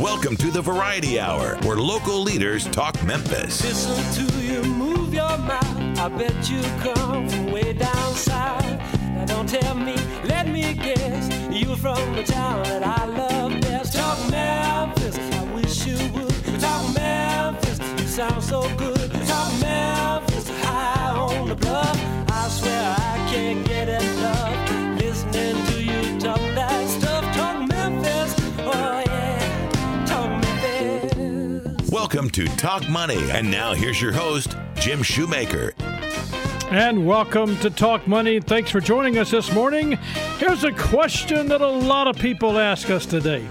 Welcome to the Variety Hour, where local leaders talk Memphis. Listen to you move your mouth. I bet you come from way down south. Now don't tell me, let me guess. You're from the town that I love best. Talk Memphis, I wish you would. Talk Memphis, you sound so good. Talk Memphis, high on the bluff. I swear I can't Welcome to Talk Money. And now here's your host, Jim Shoemaker. And welcome to Talk Money. Thanks for joining us this morning. Here's a question that a lot of people ask us today.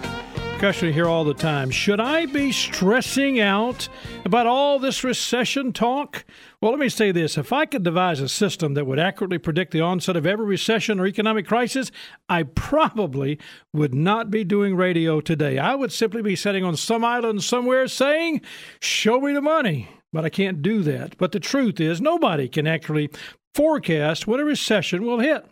Question we hear all the time. Should I be stressing out about all this recession talk? Well, let me say this. If I could devise a system that would accurately predict the onset of every recession or economic crisis, I probably would not be doing radio today. I would simply be sitting on some island somewhere saying, Show me the money but I can't do that. But the truth is, nobody can actually forecast when a recession will hit.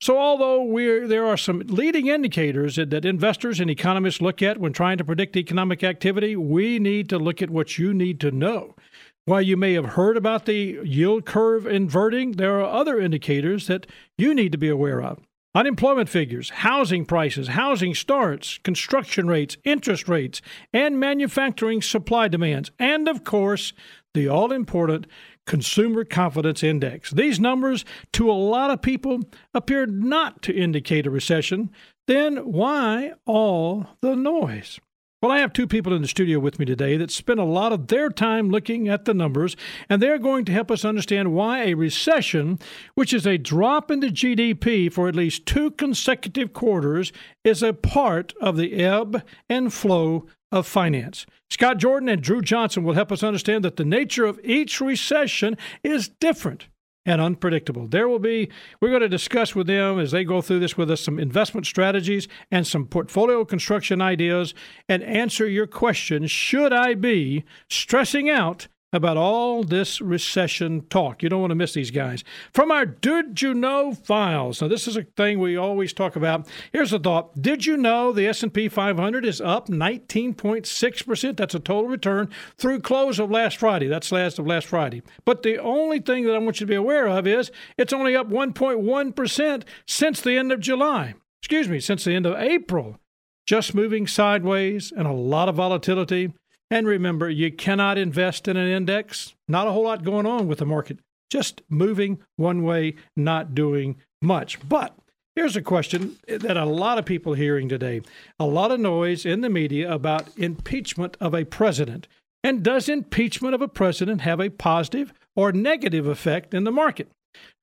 So, although there are some leading indicators that, that investors and economists look at when trying to predict economic activity, we need to look at what you need to know. While you may have heard about the yield curve inverting, there are other indicators that you need to be aware of. Unemployment figures, housing prices, housing starts, construction rates, interest rates, and manufacturing supply demands, and of course, the all important Consumer Confidence Index. These numbers, to a lot of people, appear not to indicate a recession. Then why all the noise? Well, I have two people in the studio with me today that spend a lot of their time looking at the numbers, and they're going to help us understand why a recession, which is a drop in the GDP for at least two consecutive quarters, is a part of the ebb and flow of finance. Scott Jordan and Drew Johnson will help us understand that the nature of each recession is different and unpredictable. There will be, we're going to discuss with them as they go through this with us some investment strategies and some portfolio construction ideas and answer your question should I be stressing out about all this recession talk. You don't want to miss these guys. From our Did You Know files. Now, this is a thing we always talk about. Here's a thought. Did you know the S&P 500 is up 19.6%? That's a total return through close of last Friday. That's last of last Friday. But the only thing that I want you to be aware of is it's only up 1.1% since the end of July. Excuse me, since the end of April. Just moving sideways and a lot of volatility. And remember, you cannot invest in an index. Not a whole lot going on with the market, just moving one way, not doing much. But here's a question that a lot of people are hearing today a lot of noise in the media about impeachment of a president. And does impeachment of a president have a positive or negative effect in the market?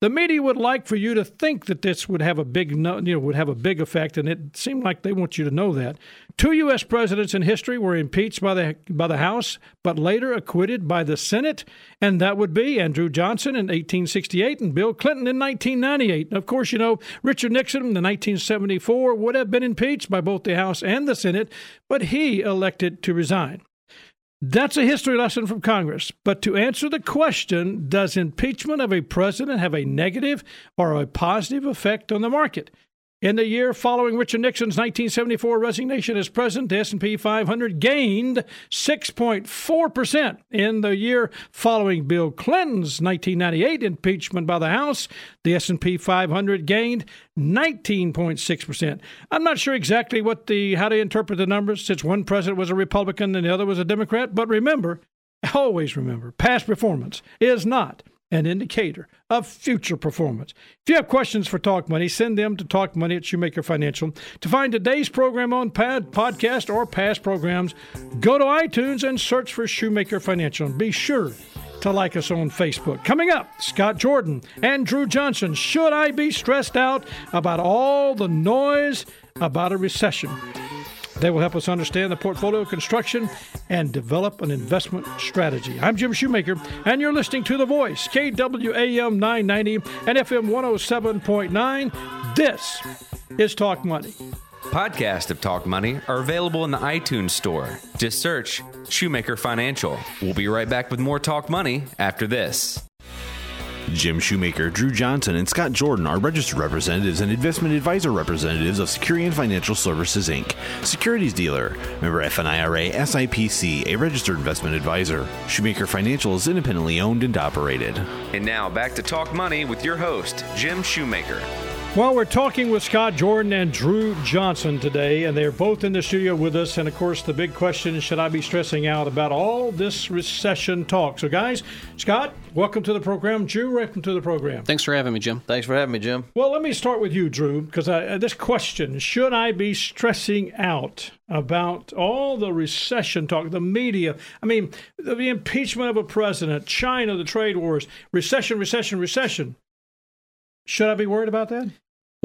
The media would like for you to think that this would have a big, you know, would have a big effect, and it seemed like they want you to know that. Two U.S. presidents in history were impeached by the by the House, but later acquitted by the Senate, and that would be Andrew Johnson in 1868 and Bill Clinton in 1998. of course, you know Richard Nixon in 1974 would have been impeached by both the House and the Senate, but he elected to resign. That's a history lesson from Congress. But to answer the question, does impeachment of a president have a negative or a positive effect on the market? In the year following Richard Nixon's 1974 resignation as president, the S&P 500 gained 6.4%. In the year following Bill Clinton's 1998 impeachment by the House, the S&P 500 gained 19.6%. I'm not sure exactly what the how to interpret the numbers since one president was a Republican and the other was a Democrat, but remember, always remember, past performance is not an indicator of future performance. If you have questions for Talk Money, send them to Talk Money at Shoemaker Financial. To find today's program on pad, podcast or past programs, go to iTunes and search for Shoemaker Financial. And be sure to like us on Facebook. Coming up, Scott Jordan and Drew Johnson. Should I be stressed out about all the noise about a recession? They will help us understand the portfolio construction and develop an investment strategy. I'm Jim Shoemaker, and you're listening to The Voice, KWAM 990 and FM 107.9. This is Talk Money. Podcasts of Talk Money are available in the iTunes Store. Just search Shoemaker Financial. We'll be right back with more Talk Money after this. Jim Shoemaker, Drew Johnson, and Scott Jordan are registered representatives and investment advisor representatives of Securian Financial Services Inc., securities dealer, member FINRA SIPC, a registered investment advisor. Shoemaker Financial is independently owned and operated. And now back to Talk Money with your host, Jim Shoemaker. Well, we're talking with Scott Jordan and Drew Johnson today, and they're both in the studio with us. And of course, the big question is should I be stressing out about all this recession talk? So, guys, Scott, welcome to the program. Drew, welcome to the program. Thanks for having me, Jim. Thanks for having me, Jim. Well, let me start with you, Drew, because uh, this question should I be stressing out about all the recession talk, the media? I mean, the, the impeachment of a president, China, the trade wars, recession, recession, recession. Should I be worried about that?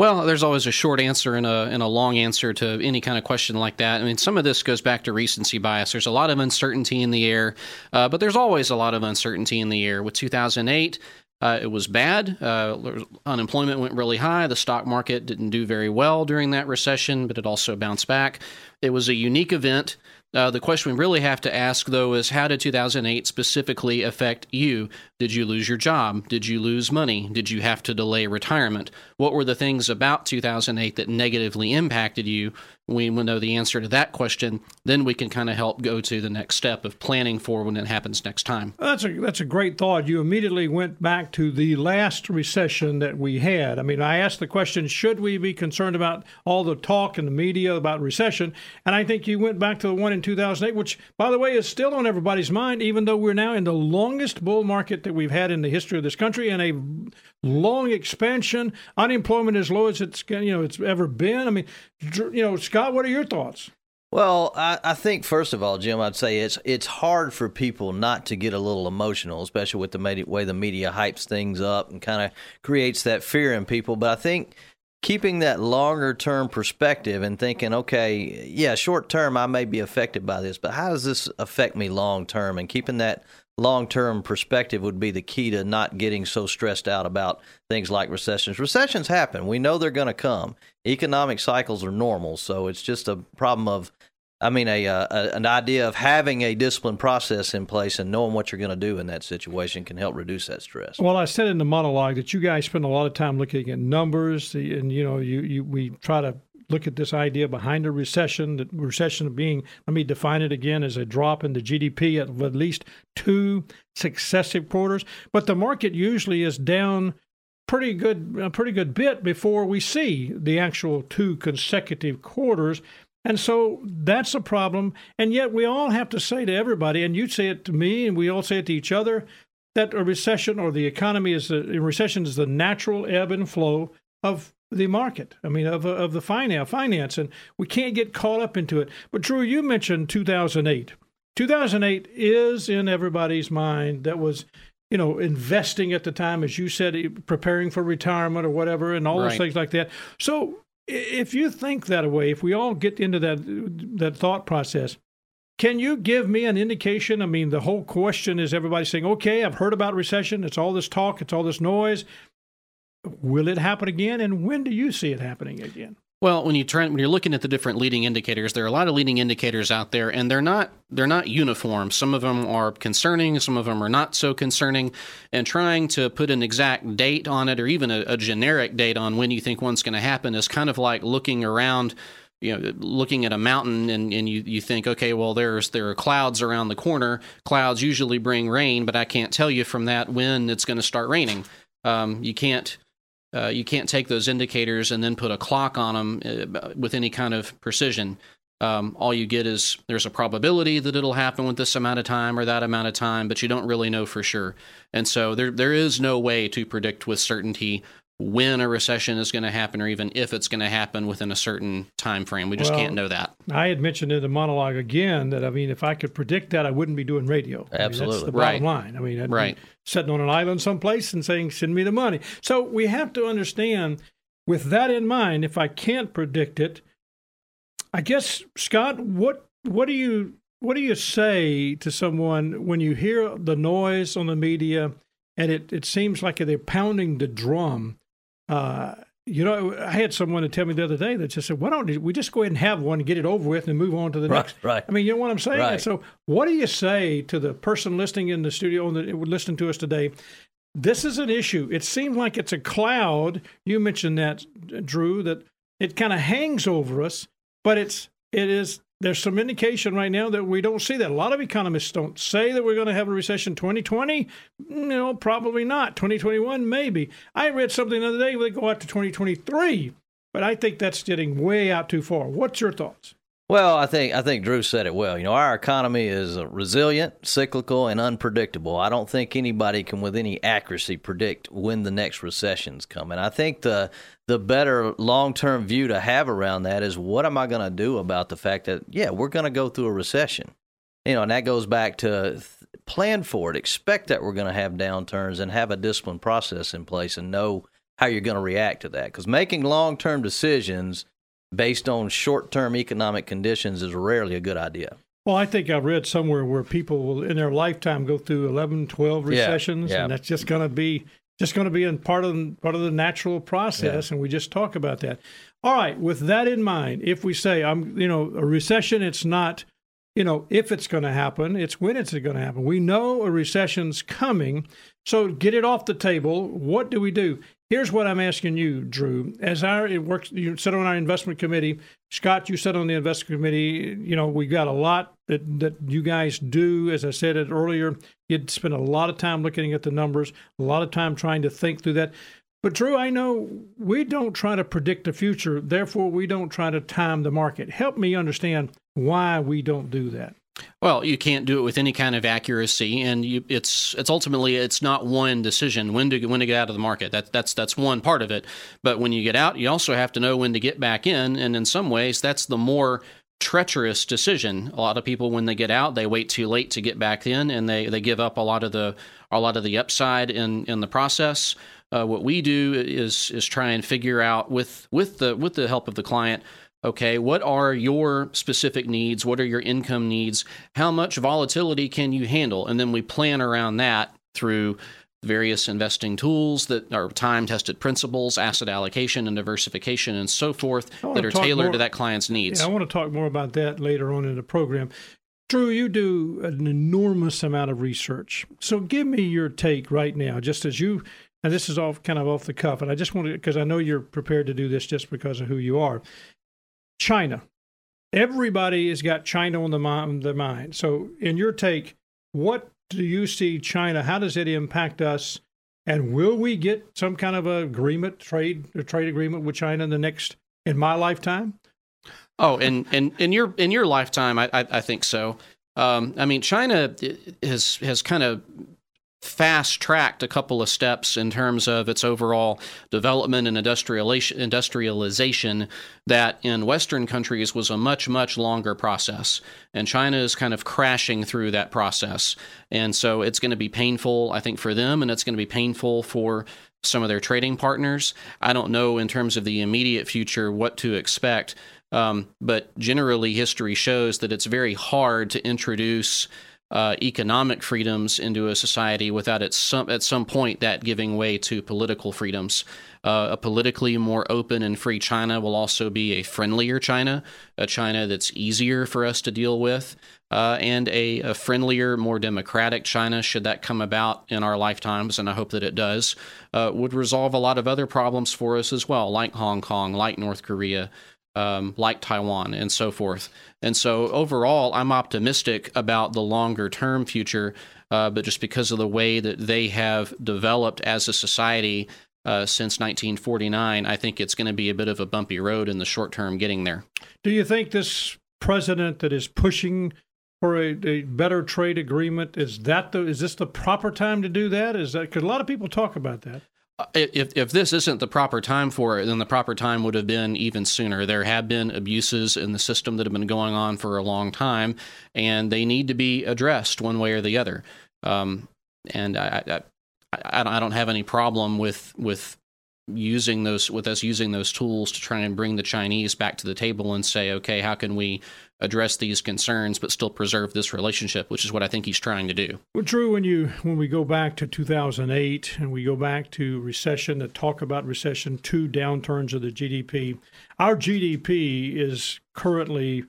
Well, there's always a short answer and a and a long answer to any kind of question like that. I mean, some of this goes back to recency bias. There's a lot of uncertainty in the air, uh, but there's always a lot of uncertainty in the air. With 2008, uh, it was bad. Uh, unemployment went really high. The stock market didn't do very well during that recession, but it also bounced back. It was a unique event. Uh, the question we really have to ask, though, is how did 2008 specifically affect you? Did you lose your job? Did you lose money? Did you have to delay retirement? What were the things about 2008 that negatively impacted you? We will know the answer to that question. Then we can kind of help go to the next step of planning for when it happens next time. That's a that's a great thought. You immediately went back to the last recession that we had. I mean, I asked the question: Should we be concerned about all the talk in the media about recession? And I think you went back to the one in 2008, which, by the way, is still on everybody's mind, even though we're now in the longest bull market that we've had in the history of this country and a long expansion. Unemployment as low as it's you know it's ever been. I mean, you know, Scott, what are your thoughts? Well, I, I think first of all, Jim, I'd say it's it's hard for people not to get a little emotional, especially with the way the media hypes things up and kind of creates that fear in people. But I think keeping that longer term perspective and thinking, okay, yeah, short term I may be affected by this, but how does this affect me long term? And keeping that long term perspective would be the key to not getting so stressed out about things like recessions. Recessions happen. We know they're going to come. Economic cycles are normal, so it's just a problem of I mean, a, uh, a, an idea of having a disciplined process in place and knowing what you're going to do in that situation can help reduce that stress. Well, I said in the monologue that you guys spend a lot of time looking at numbers, and you know, you, you we try to look at this idea behind a recession, the recession being, let me define it again, as a drop in the GDP at at least two successive quarters. But the market usually is down pretty good, a pretty good bit before we see the actual two consecutive quarters. And so that's a problem. And yet we all have to say to everybody, and you say it to me, and we all say it to each other, that a recession or the economy is a, a recession is the natural ebb and flow of the market. I mean, of of the finance, finance, and we can't get caught up into it. But Drew, you mentioned 2008. 2008 is in everybody's mind. That was, you know, investing at the time, as you said, preparing for retirement or whatever, and all Right. those things like that. So, if you think that way, if we all get into that that thought process. Can you give me an indication? I mean, the whole question is everybody saying, okay, I've heard about recession. It's all this talk, it's all this noise. Will it happen again? And when do you see it happening again? Well, when you try, when you're looking at the different leading indicators, there are a lot of leading indicators out there, and they're not they're not uniform. Some of them are concerning, some of them are not so concerning. And trying to put an exact date on it, or even a, a generic date on when you think one's going to happen, is kind of like looking around. You know, looking at a mountain and, and you, you think, okay, well, there's there are clouds around the corner. Clouds usually bring rain, but I can't tell you from that when it's going to start raining. Um, you can't uh, you can't take those indicators and then put a clock on them uh, with any kind of precision. Um, all you get is there's a probability that it'll happen with this amount of time or that amount of time, but you don't really know for sure. And so there there is no way to predict with certainty when a recession is going to happen or even if it's going to happen within a certain time frame. We just Well, can't know that. I had mentioned in the monologue again that I mean, if I could predict that, I wouldn't be doing radio. I mean, that's Absolutely. the bottom Right. line. I mean, I'd Right. sitting on an island someplace and saying, "Send me the money." So we have to understand, with that in mind, if I can't predict it, I guess Scott, what what do you what do you say to someone when you hear the noise on the media and it, it seems like they're pounding the drum? Uh, you know, I had someone to tell me the other day that just said, "Why don't we just go ahead and have one and get it over with and move on to the Right, next?" right. I mean, you know what I'm saying? Right. So, what do you say to the person listening in the studio and the, listening to us today this is an issue. It seems like it's a cloud. You mentioned that, Drew, that it kind of hangs over us, but it's it is there's some indication right now that we don't see that. A lot of economists don't say that we're going to have a recession 2020. No, probably not. 2021, maybe. I read something the other day, they go out to 2023, but I think that's getting way out too far. What's your thoughts? Well, I think I think Drew said it well. You know, our economy is uh, resilient, cyclical, and unpredictable. I don't think anybody can, with any accuracy, predict when the next recession's coming. I think the the better long term view to have around that is what am I going to do about the fact that yeah, we're going to go through a recession. You know, and that goes back to plan for it, expect that we're going to have downturns, and have a disciplined process in place, and know how you're going to react to that. Because making long term decisions based on short term economic conditions is rarely a good idea. Well, I think I read somewhere where people will in their lifetime go through 11, 12 recessions, yeah, yeah. and that's just going to be just going to be in part of part of the natural process, yeah. and we just talk about that. All right, with that in mind, if we say I'm, you know, a recession, it's not, you know, if it's going to happen, it's when it's going to happen. We know a recession's coming, so get it off the table. What do we do? Here's what I'm asking you, Drew. As our it works, you sit on our investment committee. Scott, you sit on the investment committee. You know we got a lot that that you guys do. As I said it earlier, you'd spend a lot of time looking at the numbers, a lot of time trying to think through that. But Drew, I know we don't try to predict the future. Therefore, we don't try to time the market. Help me understand why we don't do that. Well, you can't do it with any kind of accuracy, and you, it's it's ultimately it's not one decision when to when to get out of the market. That that's that's one part of it. But when you get out, you also have to know when to get back in, and in some ways, that's the more treacherous decision. A lot of people, when they get out, they wait too late to get back in, and they they give up a lot of the a lot of the upside in in the process. Uh, what we do is is try and figure out with with the with the help of the client Okay, what are your specific needs? What are your income needs? How much volatility can you handle? And then we plan around that through various investing tools that are time tested principles, asset allocation and diversification, and so forth that are tailored more, to that client's needs. Yeah, I want to talk more about that later on in the program. Drew, you do an enormous amount of research. So give me your take right now, just as you, and this is off kind of off the cuff, and I just want to, because I know you're prepared to do this just because of who you are. China. Everybody has got China on the mind. So, in your take, what do you see China? How does it impact us? And will we get some kind of agreement, trade a trade agreement with China in the next in my lifetime? Oh, in in, in your in your lifetime, I I, I think so. Um, I mean, China has has kind of fast tracked a couple of steps in terms of its overall development and industrialization that in Western countries was a much, much longer process. And China is kind of crashing through that process. And so it's going to be painful, I think, for them, and it's going to be painful for some of their trading partners. I don't know in terms of the immediate future what to expect. Um, but generally, history shows that it's very hard to introduce uh, economic freedoms into a society without at some at some point that giving way to political freedoms. Uh, a politically more open and free China will also be a friendlier China, a China that's easier for us to deal with, uh, and a, a, friendlier, more democratic China, should that come about in our lifetimes, and I hope that it does, uh, would resolve a lot of other problems for us as well, like Hong Kong, like North Korea, um, like Taiwan and so forth. And so overall, I'm optimistic about the longer term future, uh, but just because of the way that they have developed as a society uh, since 1949, I think it's going to be a bit of a bumpy road in the short term getting there. Do you think this president that is pushing for a, a, better trade agreement is that the is this the proper time to do that? Is that because a lot of people talk about that? If if this isn't the proper time for it, then the proper time would have been even sooner. There have been abuses in the system that have been going on for a long time, and they need to be addressed one way or the other. Um, and I, I, I, don't have any problem with with using those with us using those tools to try and bring the Chinese back to the table and say, okay, how can we address these concerns but still preserve this relationship, which is what I think he's trying to do. Well, Drew, when you when we go back to 2008 and we go back to recession, that talk about recession, two downturns of the GDP, our GDP is currently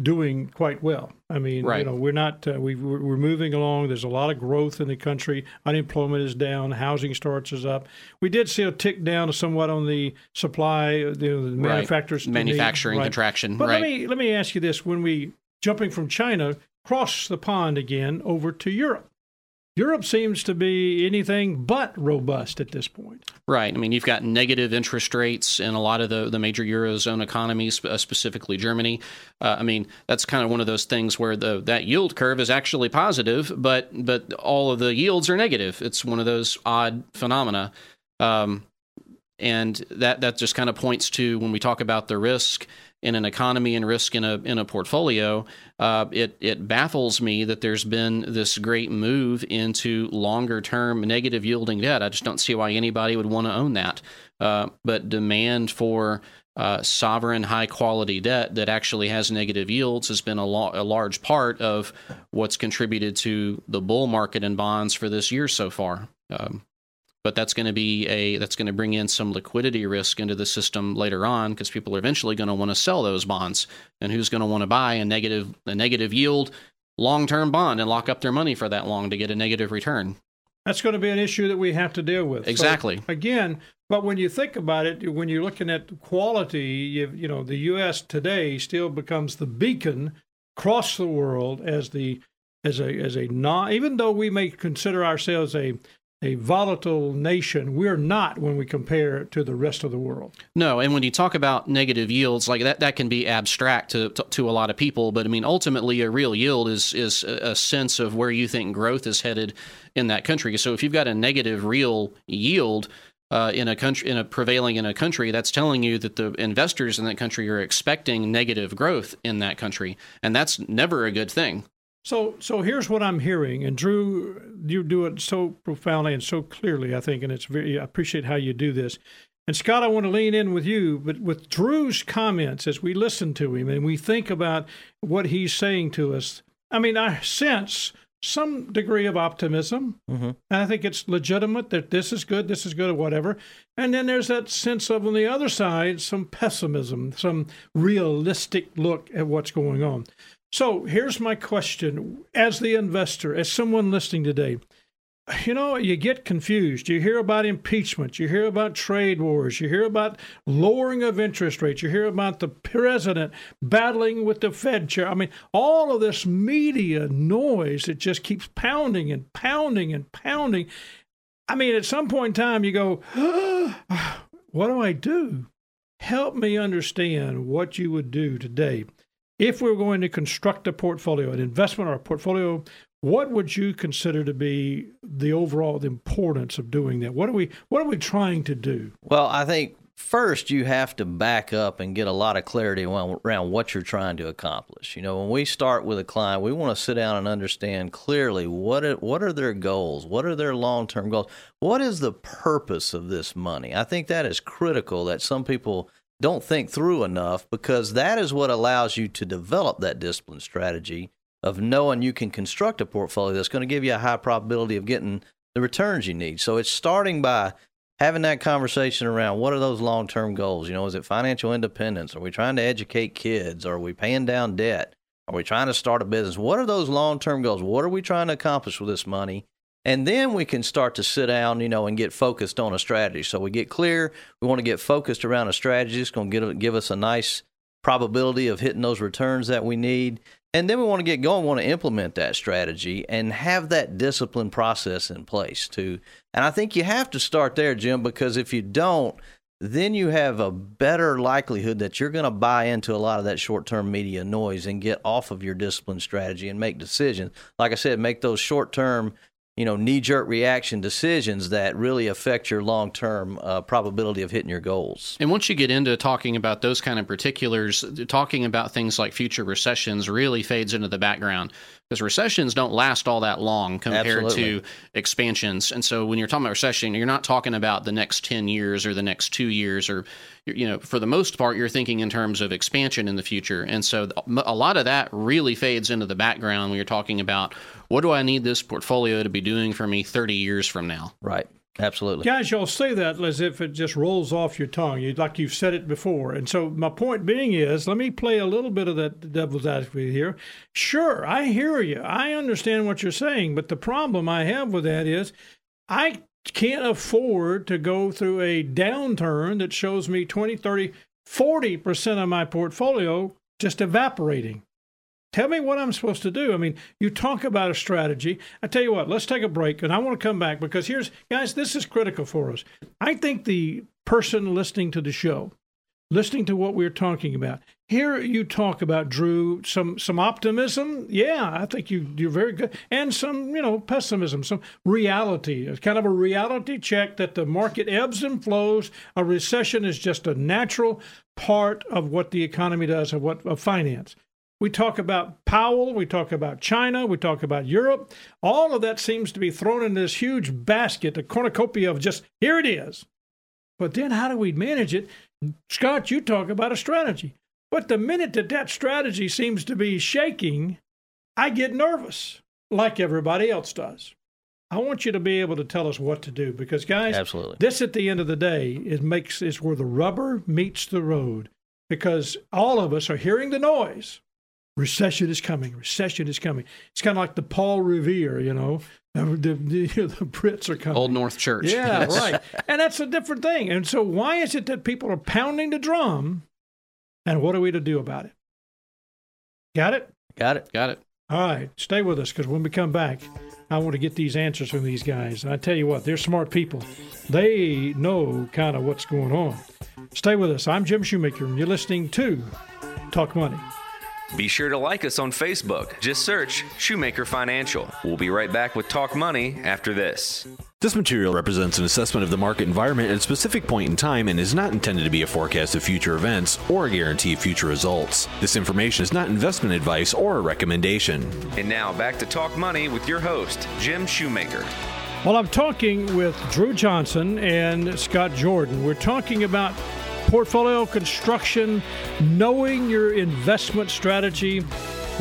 doing quite well. I mean, you know, we're not uh, we we're moving along. There's a lot of growth in the country. Unemployment is down. Housing starts is up. We did see a tick down somewhat on the supply, the, the manufacturers Manufacturing right. contraction, But let me let me ask you this: When we jumping from China cross the pond again over to Europe, Europe seems to be anything but robust at this point. Right. I mean, you've got negative interest rates in a lot of the, the major Eurozone economies, uh, specifically Germany. Uh, I mean, that's kind of one of those things where the that yield curve is actually positive, but but all of the yields are negative. It's one of those odd phenomena. Um, and that that just kind of points to when we talk about the risk in an economy and risk in a in a portfolio, uh, it it baffles me that there's been this great move into longer term negative yielding debt. I just don't see why anybody would want to own that. Uh, but demand for uh, sovereign high quality debt that actually has negative yields has been a, lo- a large part of what's contributed to the bull market in bonds for this year so far. Um, but that's going to be a that's going to bring in some liquidity risk into the system later on because people are eventually going to want to sell those bonds and who's going to want to buy a negative a negative yield long term bond and lock up their money for that long to get a negative return That's going to be an issue that we have to deal with. So, Exactly. again, but when you think about it, when you're looking at quality, you, you know, the U.S. today still becomes the beacon across the world as the as a as a non. Even though we may consider ourselves a a volatile nation, we're not when we compare to the rest of the world. No, and when you talk about negative yields, like that, that can be abstract to, to, to a lot of people. But I mean, ultimately, a real yield is is a sense of where you think growth is headed in that country. So if you've got a negative real yield uh, in a country, in a prevailing in a country, that's telling you that the investors in that country are expecting negative growth in that country, and that's never a good thing. So, so here's what I'm hearing, and Drew, you do it so profoundly and so clearly, I think, and it's very. I appreciate how you do this. And Scott, I want to lean in with you, but with Drew's comments as we listen to him and we think about what he's saying to us. I mean, I sense some degree of optimism. Mm-hmm. And I think it's legitimate that this is good, this is good, or whatever. And then there's that sense of, on the other side, some pessimism, some realistic look at what's going on. So here's my question as the investor, as someone listening today. You know, you get confused. You hear about impeachment. You hear about trade wars. You hear about lowering of interest rates. You hear about the president battling with the Fed chair. I mean, all of this media noise that just keeps pounding and pounding and pounding. I mean, at some point in time, you go, What do I do? Help me understand what you would do today if we we're going to construct a portfolio, an investment or a portfolio, what would you consider to be the overall importance of doing that? What are we what are we trying to do? Well, I think first you have to back up and get a lot of clarity around, what you're trying to accomplish. You know, when we start with a client, we want to sit down and understand clearly what what are their goals, what are their long term goals, what is the purpose of this money. I think that is critical. That some people don't think through enough because that is what allows you to develop that discipline strategy of knowing you can construct a portfolio that's going to give you a high probability of getting the returns you need. So it's starting by having that conversation around what are those long term goals? You know, is it financial independence? Are we trying to educate kids? Are we paying down debt? Are we trying to start a business? What are those long term goals? What are we trying to accomplish with this money? And then we can start to sit down, you know, and get focused on a strategy. So we get clear. We want to get focused around a strategy. It's going to give, us a nice probability of hitting those returns that we need. And then we want to get going, want to implement that strategy and have that discipline process in place too. And I think you have to start there, Jim, because if you don't, then you have a better likelihood that you're going to buy into a lot of that short term media noise and get off of your discipline strategy and make decisions. Like I said, make those short term, you know, knee jerk reaction decisions that really affect your long term uh, probability of hitting your goals. And once you get into talking about those kind of particulars, talking about things like future recessions really fades into the background because recessions don't last all that long compared Absolutely. to expansions. And so when you're talking about recession, you're not talking about the next 10 years or the next 2 years or you know, for the most part you're thinking in terms of expansion in the future. And so a lot of that really fades into the background when you're talking about what do I need this portfolio to be doing for me 30 years from now? Right. Absolutely. Guys, y'all say that as if it just rolls off your tongue, you, like you've said it before. And so, my point being is let me play a little bit of that devil's advocate here. Sure, I hear you. I understand what you're saying. But the problem I have with that is I can't afford to go through a downturn that shows me 20, 30, 40% of my portfolio just evaporating. Tell me what I'm supposed to do. I mean, you talk about a strategy. I tell you what, let's take a break and I want to come back because here's, guys, this is critical for us. I think the person listening to the show, listening to what we're talking about, here you talk about Drew some some optimism. Yeah, I think you you're very good, and some you know pessimism, some reality. It's kind of a reality check that the market ebbs and flows. A recession is just a natural part of what the economy does, of what of finance. We talk about Powell, we talk about China, we talk about Europe. All of that seems to be thrown in this huge basket, a cornucopia of just here it is. But then how do we manage it? Scott, you talk about a strategy. But the minute that that strategy seems to be shaking, I get nervous, like everybody else does. I want you to be able to tell us what to do because, guys, Absolutely. this at the end of the day it makes is where the rubber meets the road because all of us are hearing the noise. Recession is coming. Recession is coming. It's kind of like the Paul Revere, you know. The, the, the Brits are coming. Old North Church. Yeah, right. And that's a different thing. And so, why is it that people are pounding the drum? And what are we to do about it? Got it? Got it. Got it. All right. Stay with us because when we come back, I want to get these answers from these guys. And I tell you what, they're smart people. They know kind of what's going on. Stay with us. I'm Jim Shoemaker, and you're listening to Talk Money. Be sure to like us on Facebook. Just search Shoemaker Financial. We'll be right back with Talk Money after this. This material represents an assessment of the market environment at a specific point in time and is not intended to be a forecast of future events or a guarantee of future results. This information is not investment advice or a recommendation. And now back to Talk Money with your host, Jim Shoemaker. Well, I'm talking with Drew Johnson and Scott Jordan. We're talking about portfolio construction, knowing your investment strategy.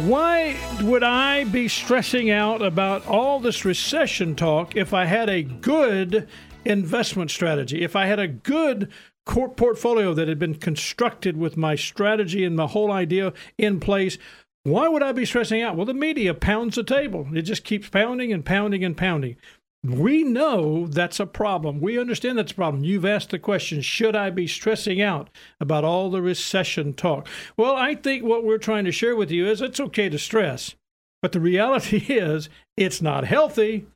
Why would I be stressing out about all this recession talk if I had a good investment strategy? If I had a good portfolio that had been constructed with my strategy and my whole idea in place, why would I be stressing out? Well, the media pounds the table. It just keeps pounding and pounding and pounding. We know that's a problem. We understand that's a problem. You've asked the question should I be stressing out about all the recession talk? Well, I think what we're trying to share with you is it's okay to stress, but the reality is it's not healthy.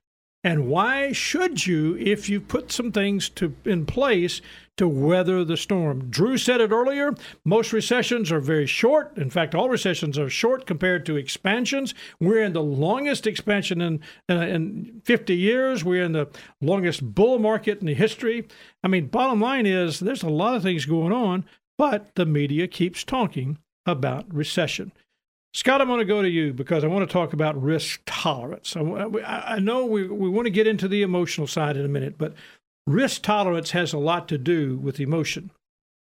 And why should you if you put some things to in place to weather the storm? Drew said it earlier. Most recessions are very short. In fact, all recessions are short compared to expansions. We're in the longest expansion in in, in 50 years. We're in the longest bull market in the history. I mean, bottom line is there's a lot of things going on, but the media keeps talking about recession. Scott, I'm going to go to you because I want to talk about risk tolerance. I, I know we, we want to get into the emotional side in a minute, but risk tolerance has a lot to do with emotion.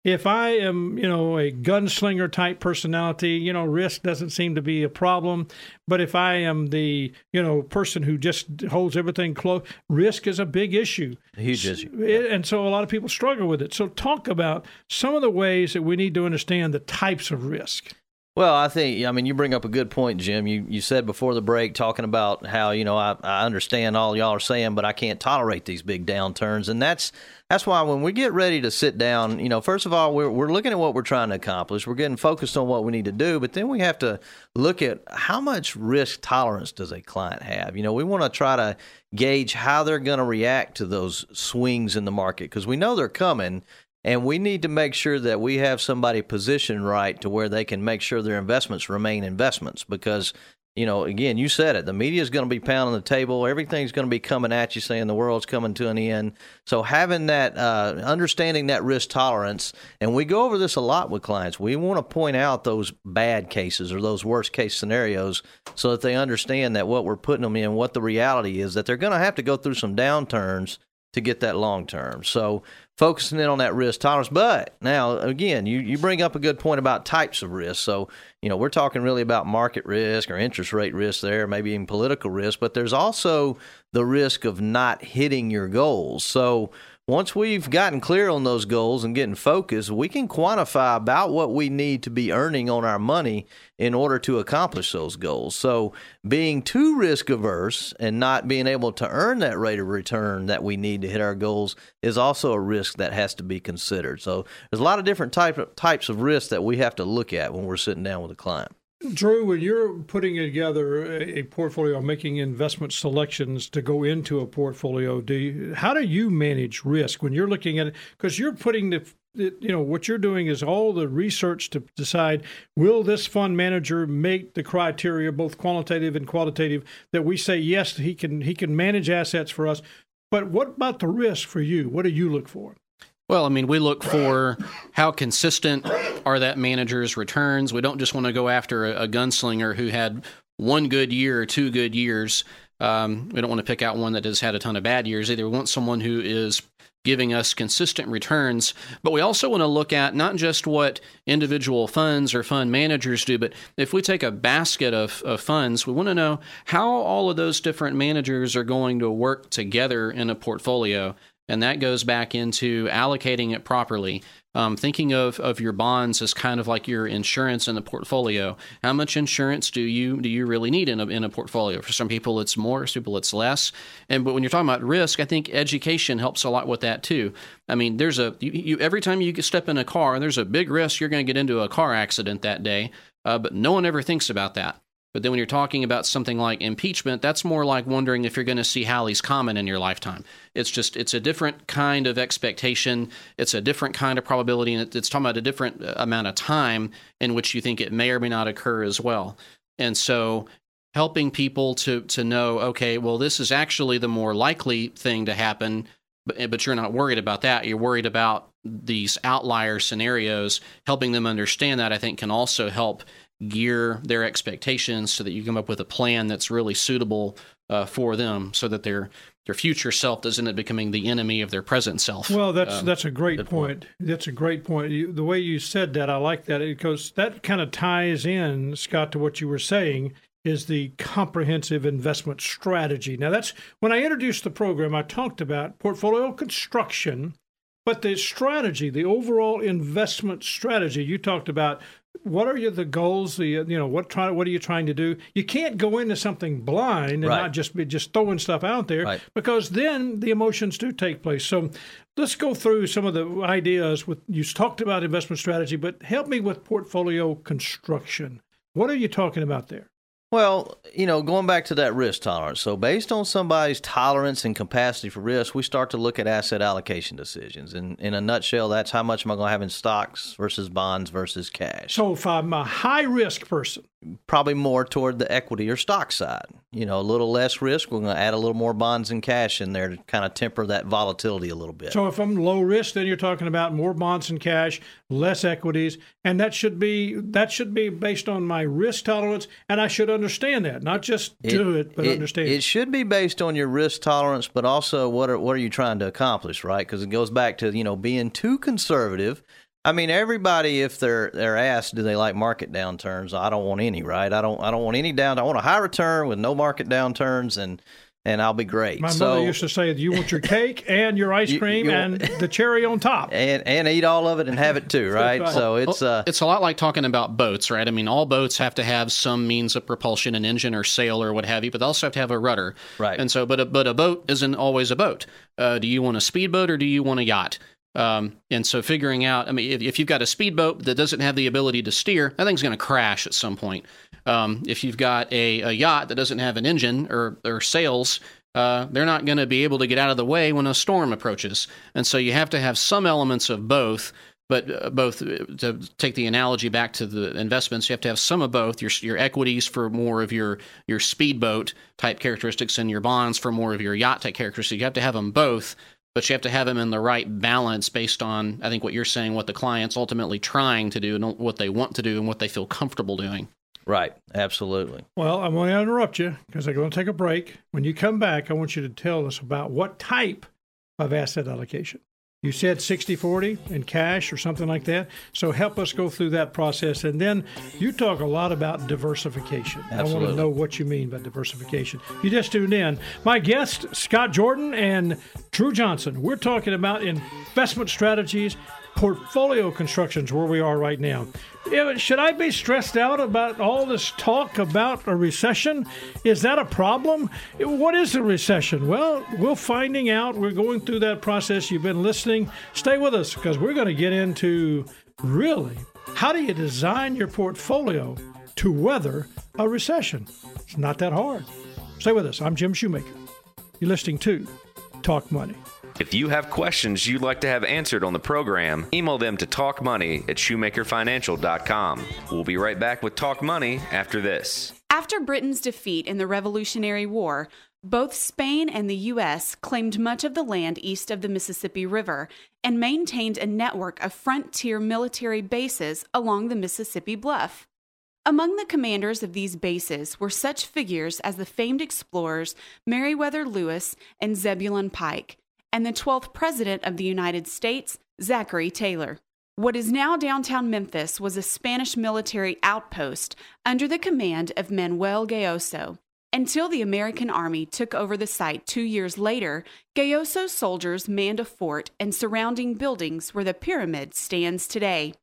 If I am, you know, a gunslinger type personality, you know, risk doesn't seem to be a problem. But if I am the, you know, person who just holds everything close, risk is a big issue. A huge issue. It- and so a lot of people struggle with it. So talk about some of the ways that we need to understand the types of risk. Well, I think I mean you bring up a good point, Jim. You you said before the break talking about how you know I, I understand all y'all are saying, but I can't tolerate these big downturns, and that's that's why when we get ready to sit down, you know, first of all we're we're looking at what we're trying to accomplish. We're getting focused on what we need to do, but then we have to look at how much risk tolerance does a client have. You know, we want to try to gauge how they're going to react to those swings in the market because we know they're coming. And we need to make sure that we have somebody positioned right to where they can make sure their investments remain investments. Because, you know, again, you said it, the media is going to be pounding the table. Everything's going to be coming at you saying the world's coming to an end. So having that, uh, understanding that risk tolerance, and we go over this a lot with clients, we want to point out those bad cases or those worst case scenarios so that they understand that what we're putting them in, what the reality is, that they're going to have to go through some downturns to get that long term. So focusing in on that risk tolerance. But now, again, you, you bring up a good point about types of risk. So, you know, we're talking really about market risk or interest rate risk there, maybe even political risk, but there's also the risk of not hitting your goals. So, once we've gotten clear on those goals and getting focused, we can quantify about what we need to be earning on our money in order to accomplish those goals. So, being too risk averse and not being able to earn that rate of return that we need to hit our goals is also a risk that has to be considered. So, there's a lot of different type of, types of risks that we have to look at when we're sitting down with a client. Drew, when you're putting together a portfolio, making investment selections to go into a portfolio, do you, how do you manage risk when you're looking at it? Because you're putting the you know what you're doing is all the research to decide will this fund manager make the criteria both qualitative and qualitative that we say yes he can he can manage assets for us. But what about the risk for you? What do you look for well, I mean, we look for how consistent are that manager's returns. We don't just want to go after a, a gunslinger who had one good year or two good years. Um, we don't want to pick out one that has had a ton of bad years either. We want someone who is giving us consistent returns. But we also want to look at not just what individual funds or fund managers do, but if we take a basket of, of, funds, we want to know how all of those different managers are going to work together in a portfolio and that goes back into allocating it properly. Um, thinking of, of your bonds as kind of like your insurance in the portfolio. How much insurance do you do you really need in a in a portfolio? For some people, it's more. For people, it's less. And but when you're talking about risk, I think education helps a lot with that too. I mean, there's a you, you every time you step in a car, there's a big risk you're going to get into a car accident that day. Uh, but no one ever thinks about that. But then when you're talking about something like impeachment, that's more like wondering if you're going to see Halley's Comet in your lifetime. It's just it's a different kind of expectation. It's a different kind of probability, and it's talking about a different uh, amount of time in which you think it may or may not occur as well. And so helping people to to know, okay, well, this is actually the more likely thing to happen, but, but you're not worried about that. You're worried about these outlier scenarios. Helping them understand that, I think, can also help gear their expectations so that you come up with a plan that's really suitable uh, for them so that their their future self doesn't end up becoming the enemy of their present self. Well, that's um, that's a great point. point. That's a great point. You, the way you said that, I like that because that kind of ties in, Scott, to what you were saying is the comprehensive investment strategy. Now, that's when I introduced the program, I talked about portfolio construction, but the strategy, the overall investment strategy, you talked about what are you, the goals? The you know what try what are you trying to do? You can't go into something blind and right. not just be just throwing stuff out there right. because then the emotions do take place. So let's go through some of the ideas. With you talked about investment strategy, but help me with portfolio construction. What are you talking about there? Well, you know, going back to that risk tolerance. So, based on somebody's tolerance and capacity for risk, we start to look at asset allocation decisions. And in a nutshell, that's how much am I going to have in stocks versus bonds versus cash. So, if I'm a high risk person, probably more toward the equity or stock side. You know, a little less risk. We're going to add a little more bonds and cash in there to kind of temper that volatility a little bit. So if I'm low risk, then you're talking about more bonds and cash, less equities, and that should be that should be based on my risk tolerance, and I should understand that, not just it, do it, but it, understand. It should be based on your risk tolerance, but also what are what are you trying to accomplish, right? Because it goes back to you know being too conservative I mean, everybody, if they're they're asked, do they like market downturns? I don't want any, right? I don't I don't want any down. I want a high return with no market downturns, and and I'll be great. My so, mother used to say, "You want your cake and your ice cream you, and the cherry on top, and and eat all of it and have it too, right?" right. So it's uh, it's a lot like talking about boats, right? I mean, all boats have to have some means of propulsion, an engine or sail or what have you, but they also have to have a rudder, right? And so, but a, but a boat isn't always a boat. Uh, do you want a speedboat or do you want a yacht? Um, and so figuring out, I mean, if, if, you've got a speedboat that doesn't have the ability to steer, that thing's going to crash at some point. Um, if you've got a, a, yacht that doesn't have an engine or, or sails, uh, they're not going to be able to get out of the way when a storm approaches. And so you have to have some elements of both. But uh, both uh, to take the analogy back to the investments, you have to have some of both. Your your equities for more of your your speedboat type characteristics, and your bonds for more of your yacht type characteristics. You have to have them both but you have to have them in the right balance based on i think what you're saying what the client's ultimately trying to do and what they want to do and what they feel comfortable doing right absolutely well i'm going to interrupt you because i'm going to take a break when you come back i want you to tell us about what type of asset allocation You said 60 40 in cash or something like that. So help us go through that process. And then you talk a lot about diversification. I want to know what you mean by diversification. You just tuned in. My guest, Scott Jordan and Drew Johnson. We're talking about investment strategies, portfolio constructions, where we are right now. Should I be stressed out about all this talk about a recession? Is that a problem? What is a recession? Well, we're finding out. We're going through that process. You've been listening. Stay with us because we're going to get into really how do you design your portfolio to weather a recession? It's not that hard. Stay with us. I'm Jim Shoemaker. You're listening to Talk Money. If you have questions you'd like to have answered on the program, email them to talkmoney at shoemakerfinancial.com. We'll be right back with Talk Money after this. After Britain's defeat in the Revolutionary War, both Spain and the U.S. claimed much of the land east of the Mississippi River and maintained a network of frontier military bases along the Mississippi Bluff. Among the commanders of these bases were such figures as the famed explorers Meriwether Lewis and Zebulon Pike, and the 12th President of the United States, Zachary Taylor. What is now downtown Memphis was a Spanish military outpost under the command of Manuel Gayoso. Until the American Army took over the site two years later, Gayoso's soldiers manned a fort and surrounding buildings where the pyramid stands today.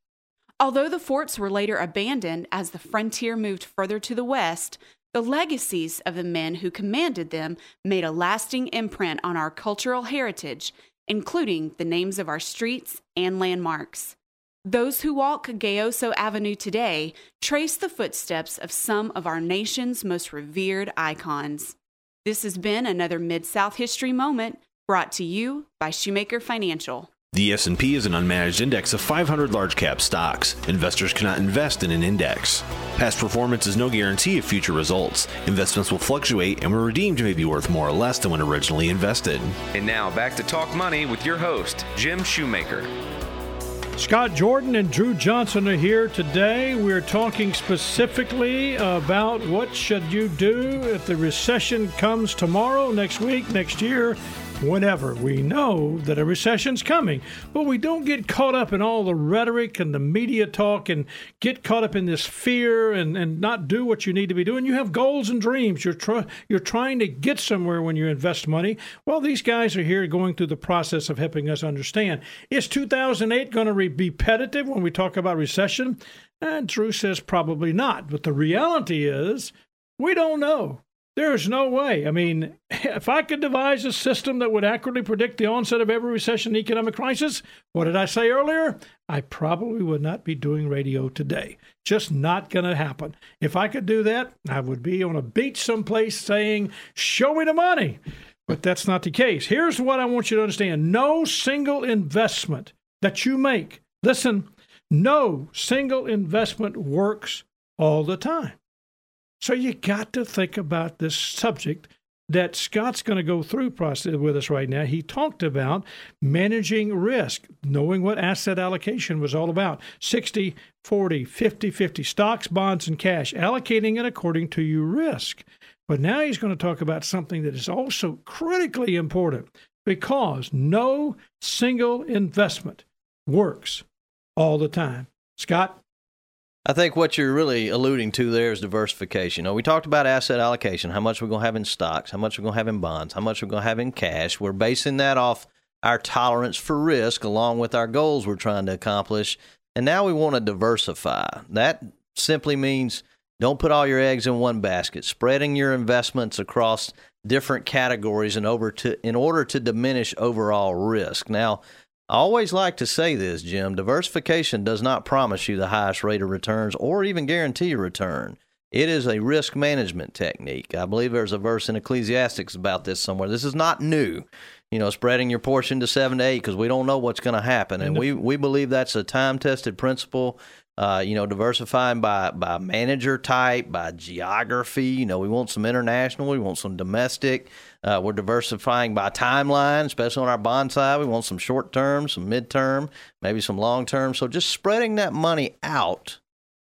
Although the forts were later abandoned as the frontier moved further to the west, the legacies of the men who commanded them made a lasting imprint on our cultural heritage, including the names of our streets and landmarks. Those who walk Gayoso Avenue today trace the footsteps of some of our nation's most revered icons. This has been another Mid South History Moment brought to you by Shoemaker Financial. The S&P is an unmanaged index of 500 large cap stocks. Investors cannot invest in an index. Past performance is no guarantee of future results. Investments will fluctuate and when redeemed may be worth more or less than when originally invested. And now back to Talk Money with your host, Jim Shoemaker. Scott Jordan and Drew Johnson are here today. We're talking specifically about what should you do if the recession comes tomorrow, next week, next year, whenever. We know that a recession's coming, but we don't get caught up in all the rhetoric and the media talk and get caught up in this fear and, and not do what you need to be doing. You have goals and dreams. You're try, you're trying to get somewhere when you invest money. Well, these guys are here going through the process of helping us understand. Is 2008 going to re- be repetitive when we talk about recession? And Drew says probably not. But the reality is, we don't know. There's no way. I mean, if I could devise a system that would accurately predict the onset of every recession and economic crisis, what did I say earlier? I probably would not be doing radio today. Just not going to happen. If I could do that, I would be on a beach someplace saying, Show me the money. But that's not the case. Here's what I want you to understand no single investment that you make, listen, no single investment works all the time. So you got to think about this subject that Scott's going to go through process with us right now. He talked about managing risk, knowing what asset allocation was all about 60, 40, 50, 50, stocks, bonds, and cash, allocating it according to your risk. But now he's going to talk about something that is also critically important because no single investment works all the time. Scott? I think what you're really alluding to there is diversification. You know, we talked about asset allocation, how much we're going to have in stocks, how much we're going to have in bonds, how much we're going to have in cash. We're basing that off our tolerance for risk along with our goals we're trying to accomplish. And now we want to diversify. That simply means don't put all your eggs in one basket, spreading your investments across different categories over to in order to diminish overall risk. Now, I always like to say this, Jim. Diversification does not promise you the highest rate of returns or even guarantee a return. It is a risk management technique. I believe there's a verse in Ecclesiastes about this somewhere. This is not new. You know, spreading your portion to seven to eight because we don't know what's going to happen, and we we believe that's a time tested principle. Uh, you know, diversifying by by manager type, by geography. You know, we want some international, we want some domestic. Uh, we're diversifying by timeline, especially on our bond side. We want some short term, some mid term, maybe some long term. So just spreading that money out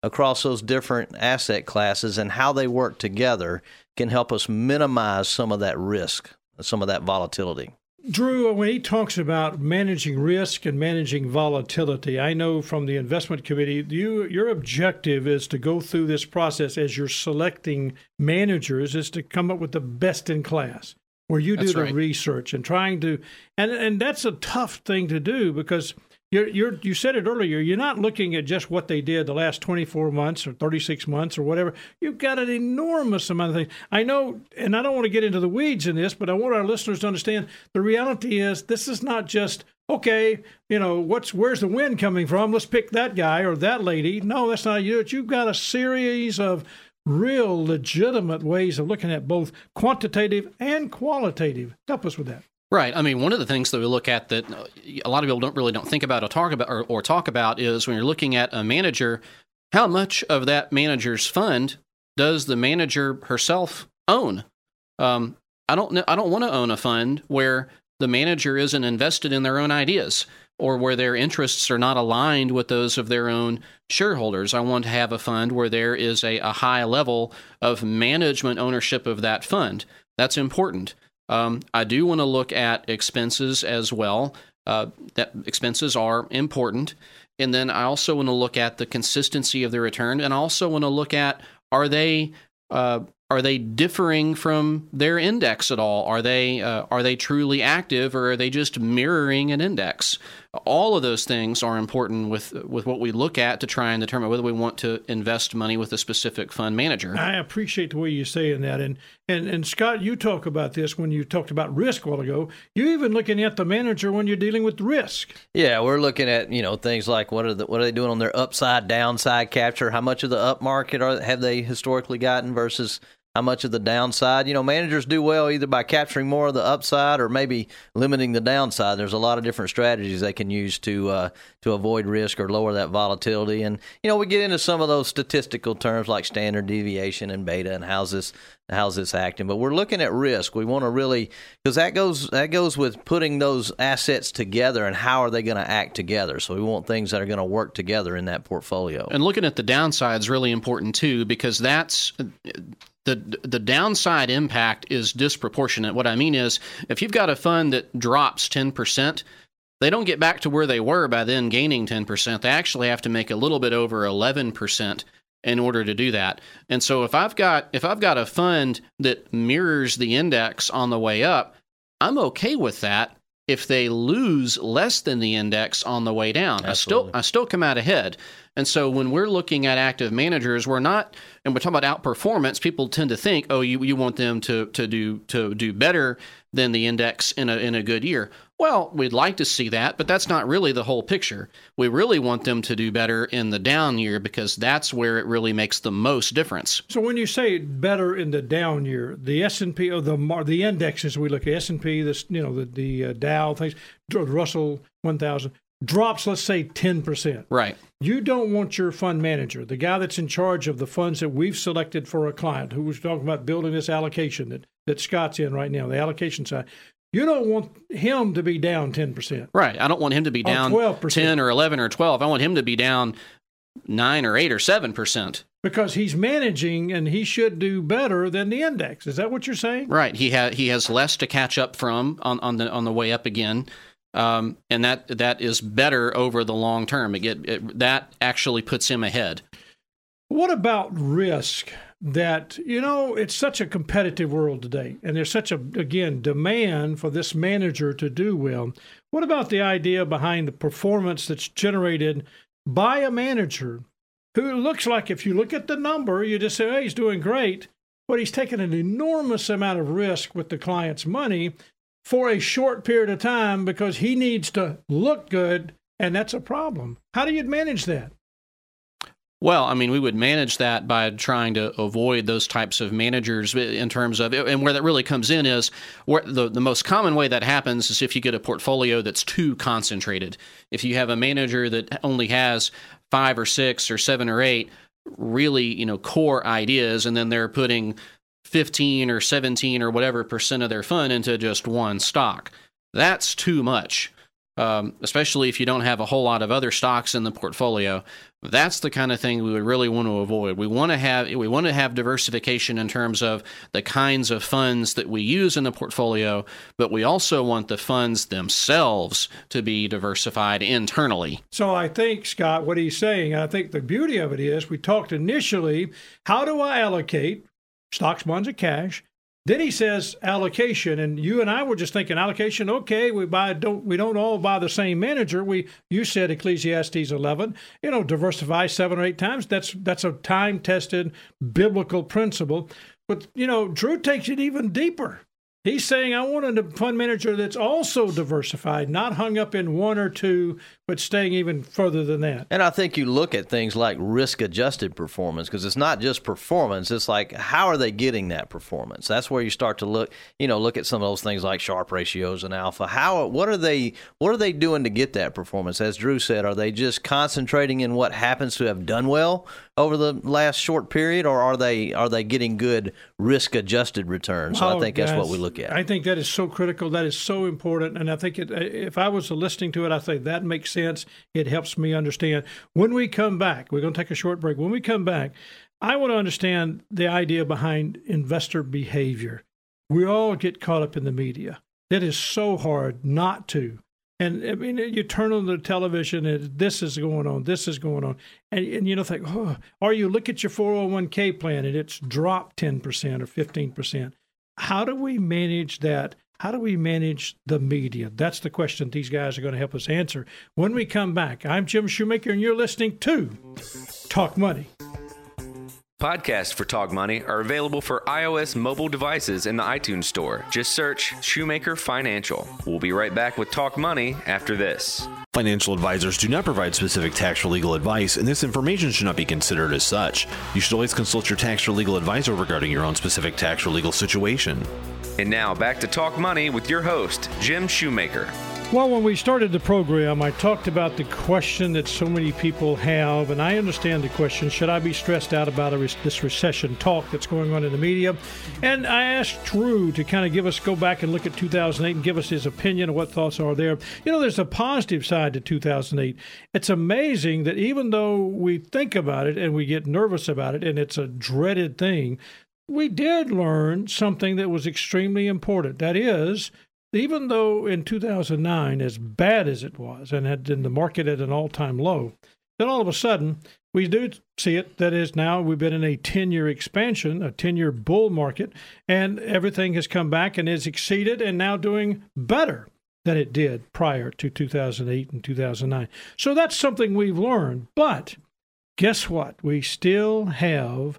across those different asset classes and how they work together can help us minimize some of that risk, some of that volatility. Drew, when he talks about managing risk and managing volatility, I know from the investment committee, you your objective is to go through this process as you're selecting managers is to come up with the best in class, where you do the right. research and trying to, and and that's a tough thing to do because you're, you're, you said it earlier. You're not looking at just what they did the last 24 months or 36 months or whatever. You've got an enormous amount of things. I know, and I don't want to get into the weeds in this, but I want our listeners to understand the reality is this is not just okay. You know, what's where's the wind coming from? Let's pick that guy or that lady. No, that's not you. You've got a series of real legitimate ways of looking at both quantitative and qualitative. Help us with that. Right. I mean, one of the things that we look at that uh, a lot of people don't really don't think about or talk about or, or talk about is when you're looking at a manager, how much of that manager's fund does the manager herself own? Um, I don't know. I don't want to own a fund where the manager isn't invested in their own ideas or where their interests are not aligned with those of their own shareholders. I want to have a fund where there is a, a high level of management ownership of that fund. That's important. Um, I do want to look at expenses as well. Uh, that expenses are important, and then I also want to look at the consistency of the return, and I also want to look at are they uh, are they differing from their index at all? Are they uh, are they truly active, or are they just mirroring an index? All of those things are important with with what we look at to try and determine whether we want to invest money with a specific fund manager. I appreciate the way you're saying that, and and and Scott, you talk about this when you talked about risk a while ago. You're even looking at the manager when you're dealing with risk. Yeah, we're looking at you know things like what are the, what are they doing on their upside downside capture? How much of the up market are have they historically gotten versus how much of the downside? You know, managers do well either by capturing more of the upside or maybe limiting the downside. There's a lot of different strategies they can use to uh, to avoid risk or lower that volatility. And you know, we get into some of those statistical terms like standard deviation and beta and how's this how's this acting. But we're looking at risk. We want to really because that goes that goes with putting those assets together and how are they going to act together. So we want things that are going to work together in that portfolio. And looking at the downside is really important too, because that's the the downside impact is disproportionate. What I mean is, if you've got a fund that drops ten percent, they don't get back to where they were by then gaining ten percent. They actually have to make a little bit over eleven percent in order to do that. And so if I've got if I've got a fund that mirrors the index on the way up, I'm okay with that if they lose less than the index on the way down. I still I still come out ahead. And so when we're looking at active managers, we're not and we're talking about outperformance, people tend to think, oh, you, you want them to to do to do better than the index in a in a good year. Well, we'd like to see that, but that's not really the whole picture. We really want them to do better in the down year because that's where it really makes the most difference. So when you say better in the down year, the S and P or the the indexes we look at S and P, this you know the the uh, Dow things, Russell one thousand drops, let's say ten percent. Right. You don't want your fund manager, the guy that's in charge of the funds that we've selected for a client, who was talking about building this allocation that that Scott's in right now, the allocation side. You don't want him to be down ten percent. Right. I don't want him to be down 12%. 10 or 11 or 12. I want him to be down 9 or 8 or 7%. because he's managing and he should do better than the index. Is that what you're saying? Right. He ha- he has less to catch up from on, on the on the way up again. Um, and that that is better over the long term. It, it, that actually puts him ahead. What about risk? That you know, it's such a competitive world today, and there's such a again demand for this manager to do well. What about the idea behind the performance that's generated by a manager who looks like, if you look at the number, you just say, "Hey, he's doing great," but he's taking an enormous amount of risk with the client's money for a short period of time because he needs to look good, and that's a problem. How do you manage that? Well, I mean, we would manage that by trying to avoid those types of managers in terms of, and where that really comes in is where the, the most common way that happens is if you get a portfolio that's too concentrated. If you have a manager that only has five or six or seven or eight really, you know, core ideas, and then they're putting 15 or 17 or whatever percent of their fund into just one stock. That's too much. um, especially if you don't have a whole lot of other stocks in the portfolio. That's the kind of thing we would really want to avoid. We want to have we want to have diversification in terms of the kinds of funds that we use in the portfolio, but we also want the funds themselves to be diversified internally. So I think Scott, what he's saying, I think the beauty of it is we talked initially, how do I allocate stocks, bonds, and cash? Then he says allocation, and you and I were just thinking allocation. Okay, we buy don't we don't all buy the same manager. We you said Ecclesiastes eleven. You know, diversify seven or eight times. That's that's a time tested biblical principle. But you know, Drew takes it even deeper. He's saying, I want a fund manager that's also diversified, not hung up in one or two, but staying even further than that. And I think you look at things like risk adjusted performance because it's not just performance. It's like, how are they getting that performance? That's where you start to look, you know, look at some of those things like Sharpe ratios and alpha. How, what are they, what are they doing to get that performance? As Drew said, are they just concentrating in what happens to have done well over the last short period or are they, are they getting good risk adjusted returns? So Oh, I think that's what we look at. I think that is so critical. That is so important. And I think it, if I was listening to it, I say that makes sense. It helps me understand. When we come back, we're going to take a short break. When we come back, I want to understand the idea behind investor behavior. We all get caught up in the media. It is so hard not to. And I mean, you turn on the television, and this is going on, this is going on, and, and you know, think, oh, or you look at your 401k plan and it's dropped 10% or 15% how do we manage that? How do we manage the media? That's the question these guys are going to help us answer when we come back. I'm Jim Shoemaker, and you're listening to Talk Money. Podcasts for Talk Money are available for iOS mobile devices in the iTunes Store. Just search Shoemaker Financial. We'll be right back with Talk Money after this. Financial advisors do not provide specific tax or legal advice, and this information should not be considered as such. You should always consult your tax or legal advisor regarding your own specific tax or legal situation. And now back to Talk Money with your host, Jim Shoemaker. Well, when we started the program, I talked about the question that so many people have, and I understand the question should I be stressed out about re- this recession talk that's going on in the media? And I asked Drew to kind of give us, go back and look at 2008 and give us his opinion of what thoughts are there. You know, there's a positive side to 2008. It's amazing that even though we think about it and we get nervous about it, and it's a dreaded thing, we did learn something that was extremely important. That is, even though in 2009, as bad as it was, and had in the market at an all-time low, then all of a sudden we do see it. That is now we've been in a 10-year expansion, a 10-year bull market, and everything has come back and is exceeded and now doing better than it did prior to 2008 and 2009. So that's something we've learned. But guess what? We still have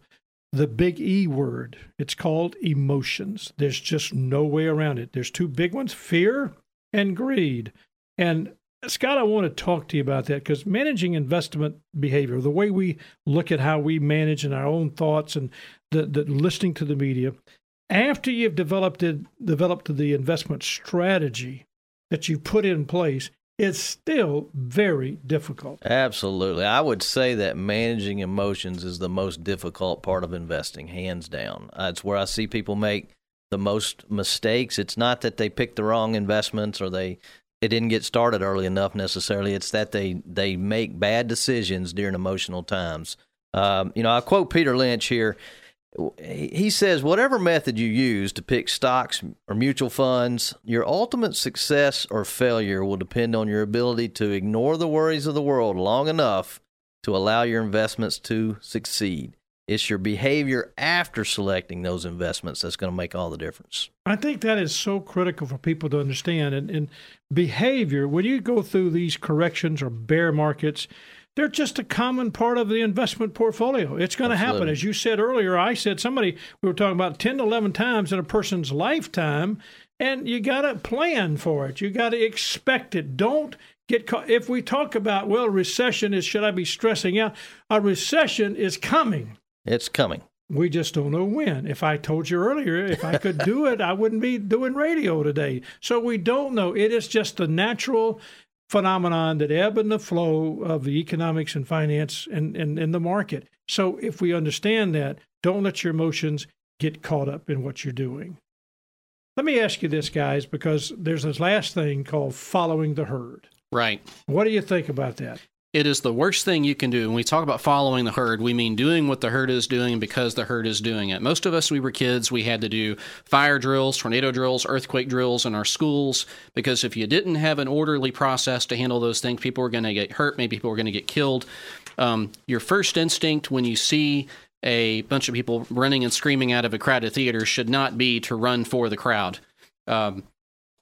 the big E word. It's called emotions. There's just no way around it. There's two big ones fear and greed. And Scott, I want to talk to you about that because managing investment behavior, the way we look at how we manage and our own thoughts and the, the listening to the media, after you've developed it, developed the investment strategy that you put in place, it's still very difficult. Absolutely. I would say that managing emotions is the most difficult part of investing, hands down. It's where I see people make the most mistakes. It's not that they picked the wrong investments or they it didn't get started early enough necessarily. It's that they they make bad decisions during emotional times. Um, you know, I quote Peter Lynch here. He says, whatever method you use to pick stocks or mutual funds, your ultimate success or failure will depend on your ability to ignore the worries of the world long enough to allow your investments to succeed. It's your behavior after selecting those investments that's going to make all the difference. I think that is so critical for people to understand. And, and behavior, when you go through these corrections or bear markets, they're just a common part of the investment portfolio. It's going to happen. As you said earlier, I said somebody, we were talking about 10 to 11 times in a person's lifetime, and you got to plan for it. You got to expect it. Don't get caught. If we talk about, well, recession is, should I be stressing out? A recession is coming. It's coming. We just don't know when. If I told you earlier, if I could do it, I wouldn't be doing radio today. So we don't know. It is just the natural phenomenon that ebb and the flow of the economics and finance and, and, and the market. So if we understand that, don't let your emotions get caught up in what you're doing. Let me ask you this, guys, because there's this last thing called following the herd. Right. What do you think about that? It is the worst thing you can do. When we talk about following the herd, we mean doing what the herd is doing because the herd is doing it. Most of us, we were kids, we had to do fire drills, tornado drills, earthquake drills in our schools because if you didn't have an orderly process to handle those things, people were going to get hurt, maybe people were going to get killed. Um, your first instinct when you see a bunch of people running and screaming out of a crowded theater should not be to run for the crowd. Um,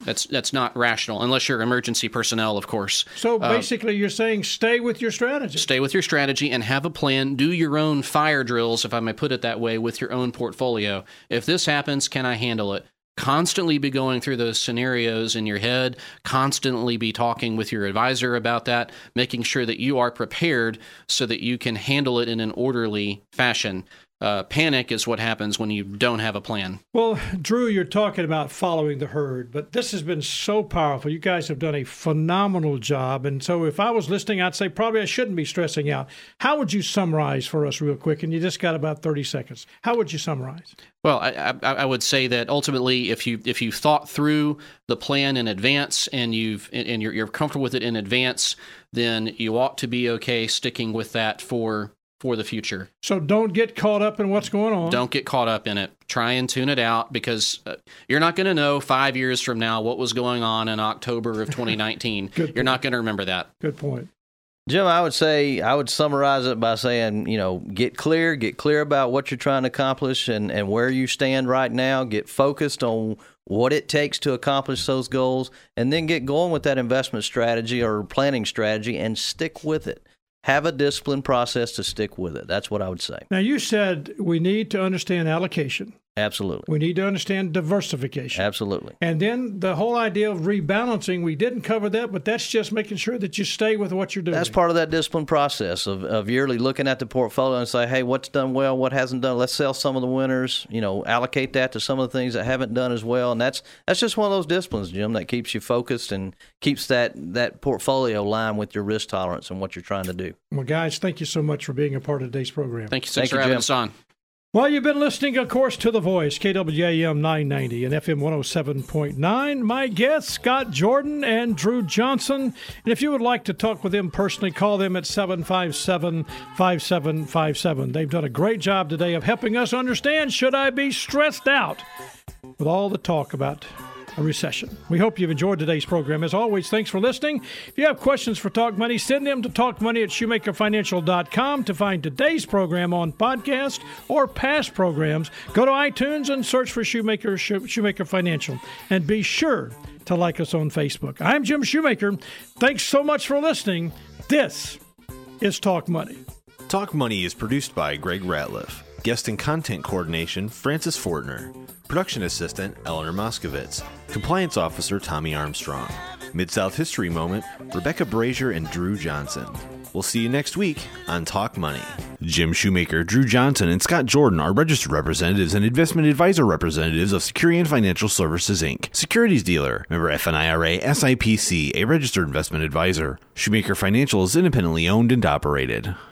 that's that's not rational unless you're emergency personnel, of course. So uh, basically, you're saying stay with your strategy. Stay with your strategy and have a plan. Do your own fire drills, if I may put it that way, with your own portfolio. If this happens, can I handle it? Constantly be going through those scenarios in your head, constantly be talking with your advisor about that, making sure that you are prepared so that you can handle it in an orderly fashion. Uh, panic is what happens when you don't have a plan. Well, Drew, you're talking about following the herd, but this has been so powerful. You guys have done a phenomenal job. And so if I was listening, I'd say probably I shouldn't be stressing out. How would you summarize for us, real quick? And you just got about 30 seconds. How would you summarize? Well, I, I, I would say that ultimately, if you if you thought through the plan in advance and you've and you're, you're comfortable with it in advance, then you ought to be okay sticking with that for for the future. So don't get caught up in what's going on. Don't get caught up in it. Try and tune it out because uh, you're not going to know five years from now what was going on in October of 2019. You're not going to remember that. Good point. Jim, I would say I would summarize it by saying, you know, get clear, get clear about what you're trying to accomplish and, and where you stand right now. Get focused on what it takes to accomplish those goals, and then get going with that investment strategy or planning strategy and stick with it. Have a disciplined process to stick with it. That's what I would say. Now, you said we need to understand allocation, Absolutely. we need to understand diversification. Absolutely. And then the whole idea of rebalancing, we didn't cover that, but that's just making sure that you stay with what you're doing. That's part of that discipline process of, of yearly looking at the portfolio and say, hey, what's done well, what hasn't done. Let's sell some of the winners. You know, allocate that to some of the things that haven't done as well. And that's that's just one of those disciplines, Jim, that keeps you focused and keeps that that portfolio line with your risk tolerance and what you're trying to do. Well, guys, thank you so much for being a part of today's program. Thank you. Thanks Thank for you, having Jim. us on. Well, you've been listening, of course, to The Voice, KWAM 990 and FM 107.9. My guests, Scott Jordan and Drew Johnson. And if you would like to talk with them personally, call them at 757 5757. They've done a great job today of helping us understand should I be stressed out with all the talk about a recession. We hope you've enjoyed today's program. As always, thanks for listening. If you have questions for Talk Money, send them to talkmoney at shoemakerfinancial.com to find today's program on podcast or past programs. Go to iTunes and search for Shoemaker Shoemaker Financial and be sure to like us on Facebook. I'm Jim Shoemaker. Thanks so much for listening. This is Talk Money. Talk Money is produced by Greg Ratliff. Guest and content coordination, Francis Fortner. Production assistant, Eleanor Moskovitz. Compliance officer, Tommy Armstrong. Mid South History Moment, Rebecca Brazier and Drew Johnson. We'll see you next week on Talk Money. Jim Shoemaker, Drew Johnson, and Scott Jordan are registered representatives and investment advisor representatives of Securian Financial Services Inc., securities dealer, member FINRA, SIPC, a registered investment advisor. Shoemaker Financial is independently owned and operated.